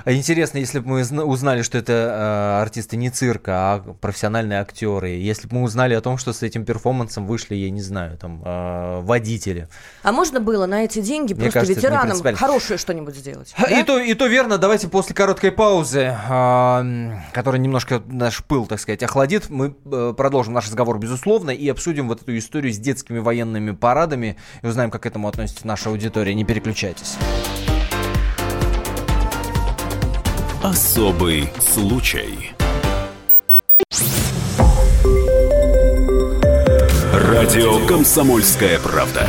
А интересно, если бы мы узнали, что это э, артисты не цирка, а профессиональные актеры, если бы мы узнали о том, что с этим перформансом вышли, я не знаю, там, э, водители. А можно было на эти деньги Мне просто кажется, ветеранам хорошее что-нибудь сделать. И, да? то, и то верно. Давайте после короткой паузы, э, которая немножко наш пыл, так сказать, охладит, мы э, продолжим наш разговор, безусловно, и обсудим вот эту историю с детскими военными парадами и узнаем, как к этому относится наша аудитория. Не переключайтесь. Особый случай. Радио «Комсомольская правда».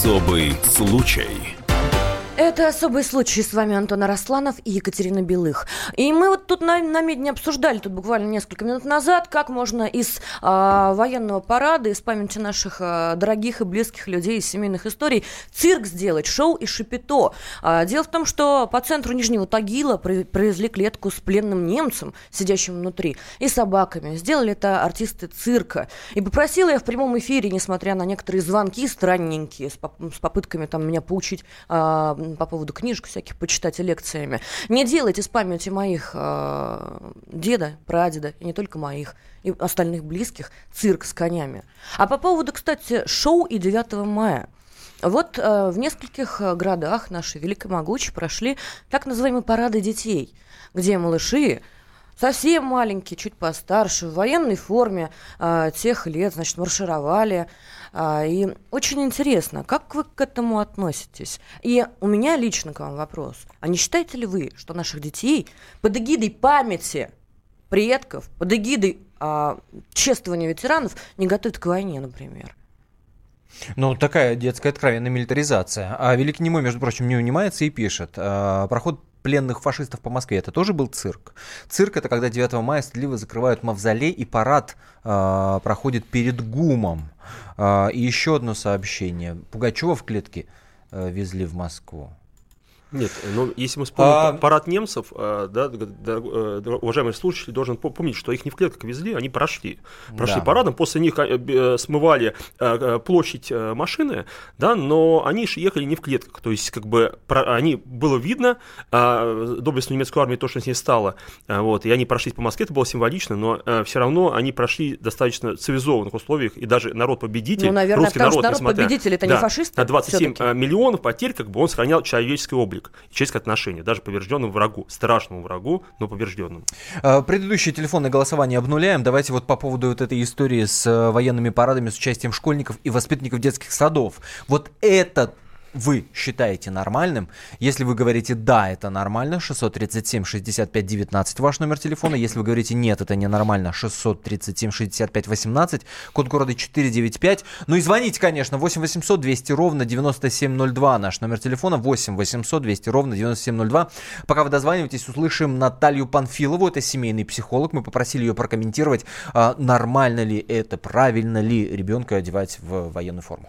Особый случай. Это особый случай. С вами Антон Арасланов и Екатерина Белых. И мы вот тут на, на медне обсуждали, тут буквально несколько минут назад, как можно из а, военного парада, из памяти наших а, дорогих и близких людей, из семейных историй, цирк сделать, шоу и шипито. А, дело в том, что по центру Нижнего Тагила привезли клетку с пленным немцем, сидящим внутри, и собаками. Сделали это артисты цирка. И попросила я в прямом эфире, несмотря на некоторые звонки странненькие, с, поп с попытками там меня поучить по поводу книжек всяких, почитать лекциями. Не делайте с памяти моих э, деда, прадеда, и не только моих, и остальных близких, цирк с конями. А по поводу, кстати, шоу и 9 мая. Вот э, в нескольких э, городах нашей Великой Могучей прошли так называемые парады детей, где малыши совсем маленькие, чуть постарше, в военной форме э, тех лет, значит, маршировали. Э, и очень интересно, как вы к этому относитесь? И у меня лично к вам вопрос. А не считаете ли вы, что наших детей под эгидой памяти предков, под эгидой э, чествования ветеранов не готовят к войне, например? Ну, такая детская откровенная милитаризация. А Великий Немой, между прочим, не унимается и пишет. Проход пленных фашистов по Москве. Это тоже был цирк. Цирк это когда 9 мая стыдливо закрывают мавзолей и парад э, проходит перед ГУМом. Э, и еще одно сообщение. Пугачева в клетке э, везли в Москву. Нет, ну если мы вспомним а... парад немцев, э, да, э, уважаемый слушатель должен помнить, что их не в клетках везли, они прошли. Прошли да. парадом, после них э, смывали площадь машины, да, но они же ехали не в клетках. То есть, как бы, они, было видно а, доблестную немецкую армию, то, что с ней стало, вот, и они прошли по Москве, это было символично, но все равно они прошли достаточно цивилизованных условиях, и даже народ-победитель, ну, наверное, русский народ, народ-победитель, это да, не фашисты? На 27 миллионов потерь, как бы, он сохранял человеческий облик облик и человеческое отношение, даже побежденному врагу, страшному врагу, но побежденному. А, предыдущее телефонное голосование обнуляем. Давайте вот по поводу вот этой истории с э, военными парадами, с участием школьников и воспитанников детских садов. Вот этот вы считаете нормальным. Если вы говорите «да, это нормально», 637-65-19 ваш номер телефона. Если вы говорите «нет, это ненормально», 637-65-18, код города 495. Ну и звоните, конечно, 8 800 200 ровно 9702 наш номер телефона, 8 800 200 ровно 9702. Пока вы дозваниваетесь, услышим Наталью Панфилову, это семейный психолог. Мы попросили ее прокомментировать, а, нормально ли это, правильно ли ребенка одевать в военную форму.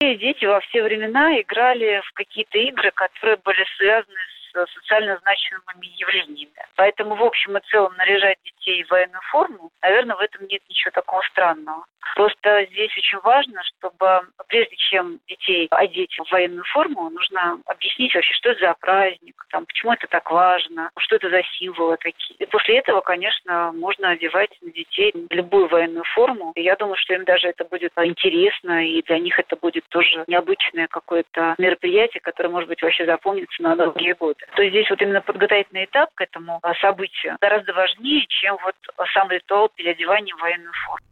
Дети во все времена играли в какие-то игры, которые были связаны с социально значимыми явлениями. Поэтому, в общем и целом, наряжать детей детей в военную форму, наверное, в этом нет ничего такого странного. Просто здесь очень важно, чтобы прежде чем детей одеть в военную форму, нужно объяснить вообще, что это за праздник, там, почему это так важно, что это за символы такие. И после этого, конечно, можно одевать на детей любую военную форму. И я думаю, что им даже это будет интересно, и для них это будет тоже необычное какое-то мероприятие, которое, может быть, вообще запомнится на долгие годы. То есть здесь вот именно подготовительный этап к этому а, событию гораздо важнее, чем вот сам ритуал переодевания в военную форму.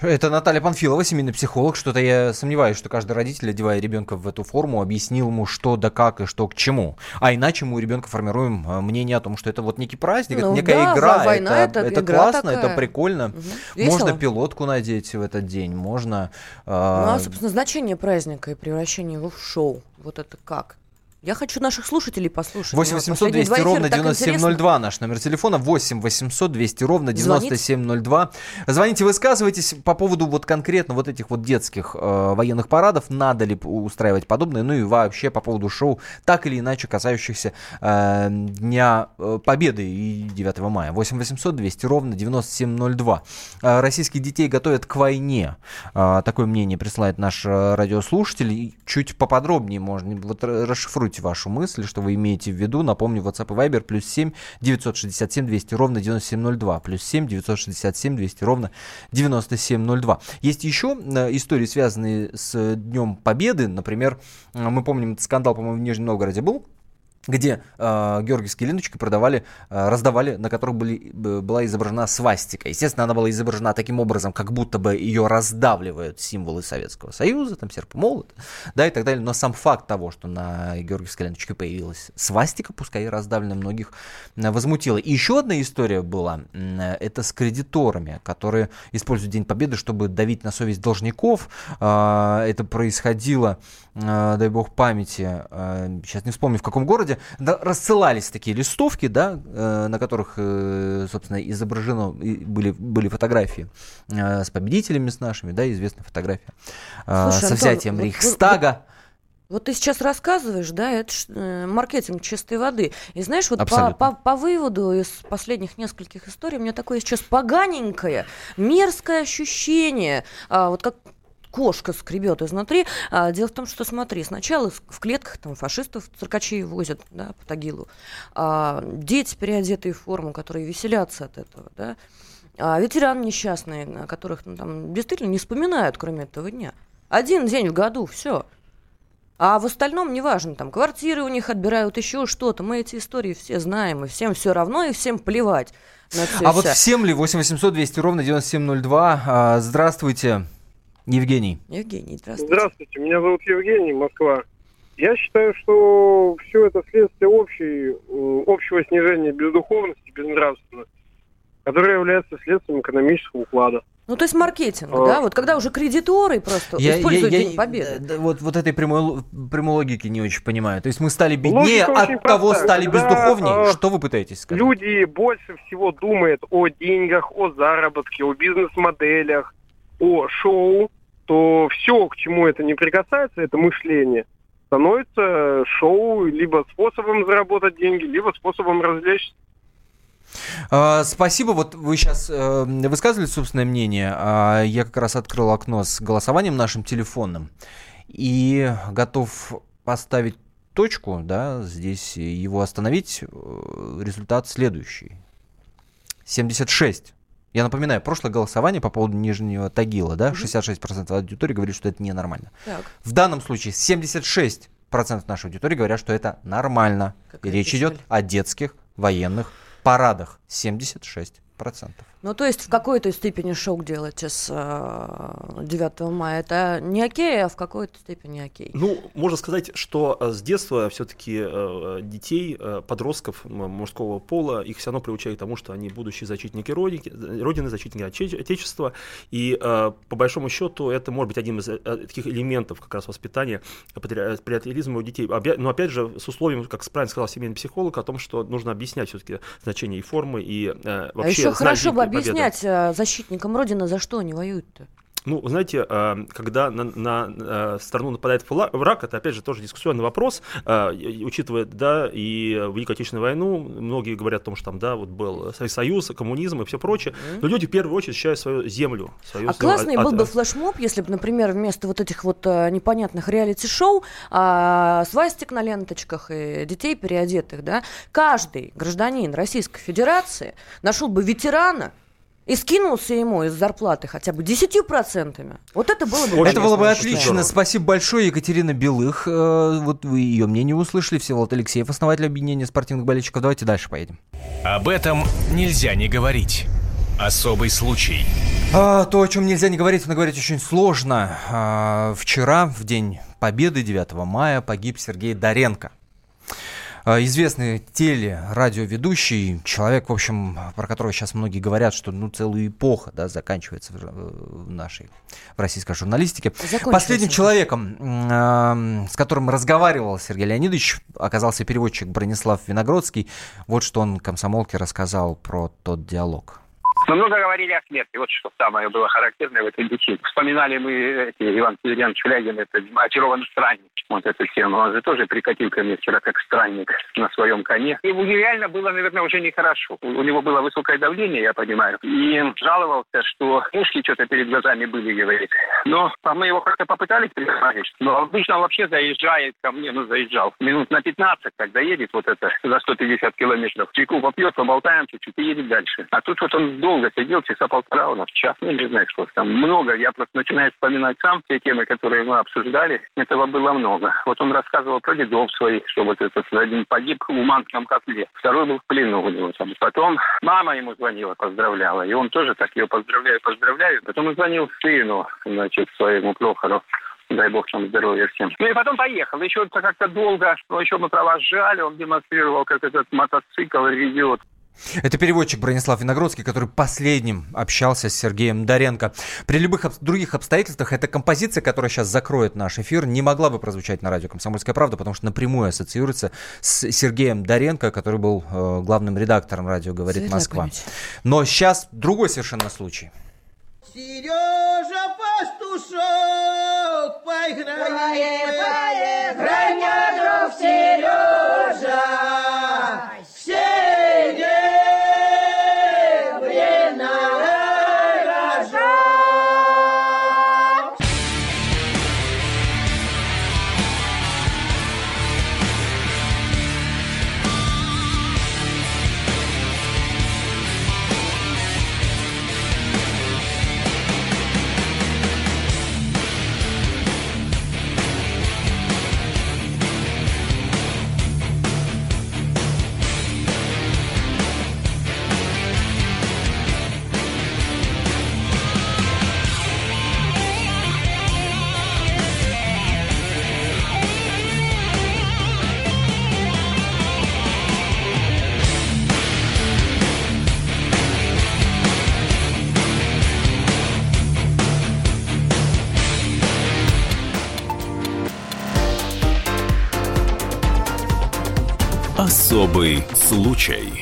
Это Наталья Панфилова, семейный психолог. Что-то я сомневаюсь, что каждый родитель, одевая ребенка в эту форму, объяснил ему, что да как и что к чему. А иначе мы у ребенка формируем э, мнение о том, что это вот некий праздник, ну, это некая да, игра, война, это, это, это игра классно, такая. это прикольно. Угу. Можно пилотку надеть в этот день, можно... Э... Ну, а, собственно, значение праздника и превращение его в шоу, вот это как? Я хочу наших слушателей послушать. 8 800 200 ровно 9702 наш номер телефона. 8 800 200 ровно 9702. Звоните, высказывайтесь по поводу вот конкретно вот этих вот детских э, военных парадов. Надо ли устраивать подобное? Ну и вообще по поводу шоу, так или иначе касающихся э, Дня э, Победы и 9 мая. 8 800 200 ровно 9702. Э, российских детей готовят к войне. Э, такое мнение присылает наш э, радиослушатель. И чуть поподробнее можно вот расшифруйте формулируйте вашу мысль, что вы имеете в виду. Напомню, WhatsApp и Viber плюс 7 967 200 ровно 9702. Плюс 7 967 200 ровно 9702. Есть еще э, истории, связанные с Днем Победы. Например, э, мы помним, скандал, по-моему, в Нижнем Новгороде был где э, георгиевские ленточки продавали, э, раздавали, на которых были, была изображена свастика. Естественно, она была изображена таким образом, как будто бы ее раздавливают символы Советского Союза, там серп и молот, да, и так далее. Но сам факт того, что на георгиевской ленточке появилась свастика, пускай и раздавленная, многих э, возмутила. И еще одна история была, э, это с кредиторами, которые используют День Победы, чтобы давить на совесть должников. Э, это происходило, дай бог памяти, э, сейчас не вспомню в каком городе, рассылались такие листовки, да, э, на которых, э, собственно, изображено были, были фотографии э, с победителями, с нашими, да, известная фотография Слушай, со взятием Антон, Рейхстага. Вот ты сейчас рассказываешь, да, это ж, э, маркетинг чистой воды. И знаешь, вот по, по, по выводу из последних нескольких историй у меня такое сейчас поганенькое, мерзкое ощущение, а, вот как кошка скребет изнутри. А, дело в том, что, смотри, сначала в клетках там фашистов циркачей возят да, по Тагилу. А, дети, переодетые в форму, которые веселятся от этого, да. А ветераны несчастные, о которых ну, там действительно не вспоминают, кроме этого дня. Один день в году, все. А в остальном неважно, там квартиры у них отбирают, еще что-то. Мы эти истории все знаем, и всем все равно, и всем плевать. На все а вот всем ли 8 800 200 ровно 9702? А, здравствуйте. Евгений. Евгений, здравствуйте. Здравствуйте, меня зовут Евгений, Москва. Я считаю, что все это следствие общей, э, общего снижения бездуховности, безнравственности, которое является следствием экономического уклада. Ну, то есть маркетинг, а, да? Вот когда уже кредиторы просто я, используют я, я, День Победы. Да, вот, вот этой прямой, прямой логики не очень понимаю. То есть мы стали беднее, Логика от того стали когда, бездуховнее? А, что вы пытаетесь сказать? Люди больше всего думают о деньгах, о заработке, о бизнес-моделях, о шоу, то все, к чему это не прикасается, это мышление, становится шоу либо способом заработать деньги, либо способом развлечься. Uh, спасибо. Вот вы сейчас uh, высказывали собственное мнение. Uh, я как раз открыл окно с голосованием нашим телефонным и готов поставить точку, да, здесь его остановить. Э, результат следующий. 76 я напоминаю, прошлое голосование по поводу Нижнего Тагила, да, 66% аудитории говорит, что это ненормально. Так. В данном случае 76% нашей аудитории говорят, что это нормально. Какая И речь идет о детских военных парадах. 76%. Ну, то есть в какой-то степени шок делать с э, 9 мая. Это не окей, а в какой-то степени окей. Ну, можно сказать, что э, с детства все-таки э, детей, э, подростков мужского пола, их все равно приучают к тому, что они будущие защитники родики, Родины, защитники Отечества. И э, по большому счету это может быть одним из э, таких элементов как раз воспитания патриотизма у детей. Но опять же, с условием, как правильно сказал семейный психолог, о том, что нужно объяснять все-таки значение и формы, и э, вообще... А еще хорошо бы объяснять победы. защитникам Родины, за что они воюют-то. Ну, знаете, э, когда на, на э, страну нападает враг, это, опять же, тоже дискуссионный вопрос, э, учитывая, да, и Великую Отечественную войну, многие говорят о том, что там, да, вот был Союз, коммунизм и все прочее, но люди в первую очередь защищают свою землю. Свою, а классный от, был бы флешмоб, если бы, например, вместо вот этих вот непонятных реалити-шоу а, свастик на ленточках и детей переодетых, да, каждый гражданин Российской Федерации нашел бы ветерана, и скинулся ему из зарплаты хотя бы 10%. Вот это было бы Это было бы отлично. Спасибо большое, Екатерина Белых. Э, вот вы ее мнение услышали. Всеволод Алексеев, основатель объединения спортивных болельщиков. Давайте дальше поедем. Об этом нельзя не говорить. Особый случай. А, то, о чем нельзя не говорить, но говорить очень сложно. А, вчера, в день Победы, 9 мая, погиб Сергей Доренко. А, известный телерадиоведущий, человек, в общем, про которого сейчас многие говорят, что ну целая эпоха да, заканчивается в, в нашей, в российской журналистике. Последним человеком, э, с которым разговаривал Сергей Леонидович, оказался переводчик Бронислав Виногродский. Вот что он комсомолке рассказал про тот диалог. Мы много говорили о смерти. Вот что самое было характерное в этой беседе. Вспоминали мы эти, Иван Северянович Флягин, это очарованный странник. Вот эту тему. Он же тоже прикатил ко мне вчера как странник на своем коне. Ему реально было, наверное, уже нехорошо. У него было высокое давление, я понимаю. И жаловался, что мушки что-то перед глазами были, говорит. Но а мы его как-то попытались переговорить. Но обычно он вообще заезжает ко мне, ну, заезжал. Минут на 15, когда едет вот это за 150 километров. Чайку попьет, поболтаем чуть-чуть и едет дальше. А тут вот он долго сидел, часа полтора у нас, час, ну, не знаю, что там. Много. Я просто начинаю вспоминать сам те темы, которые мы обсуждали. Этого было много. Вот он рассказывал про дедов своих, что вот этот один погиб в Уманском котле, второй был в плену у него там. Потом мама ему звонила, поздравляла, и он тоже так ее поздравляю, поздравляю. Потом он звонил сыну, значит, своему Прохору дай бог там здоровья всем. Ну и потом поехал. Еще как-то долго, но еще мы провожали, он демонстрировал, как этот мотоцикл ведет. Это переводчик Бронислав Виногродский, который последним общался с Сергеем Доренко. При любых об- других обстоятельствах эта композиция, которая сейчас закроет наш эфир, не могла бы прозвучать на радио «Комсомольская правда», потому что напрямую ассоциируется с Сергеем Доренко, который был э, главным редактором радио «Говорит Светлая Москва». Память. Но сейчас другой совершенно случай. Сережа Пастушок, поиграй, поиграй, друг Особый случай.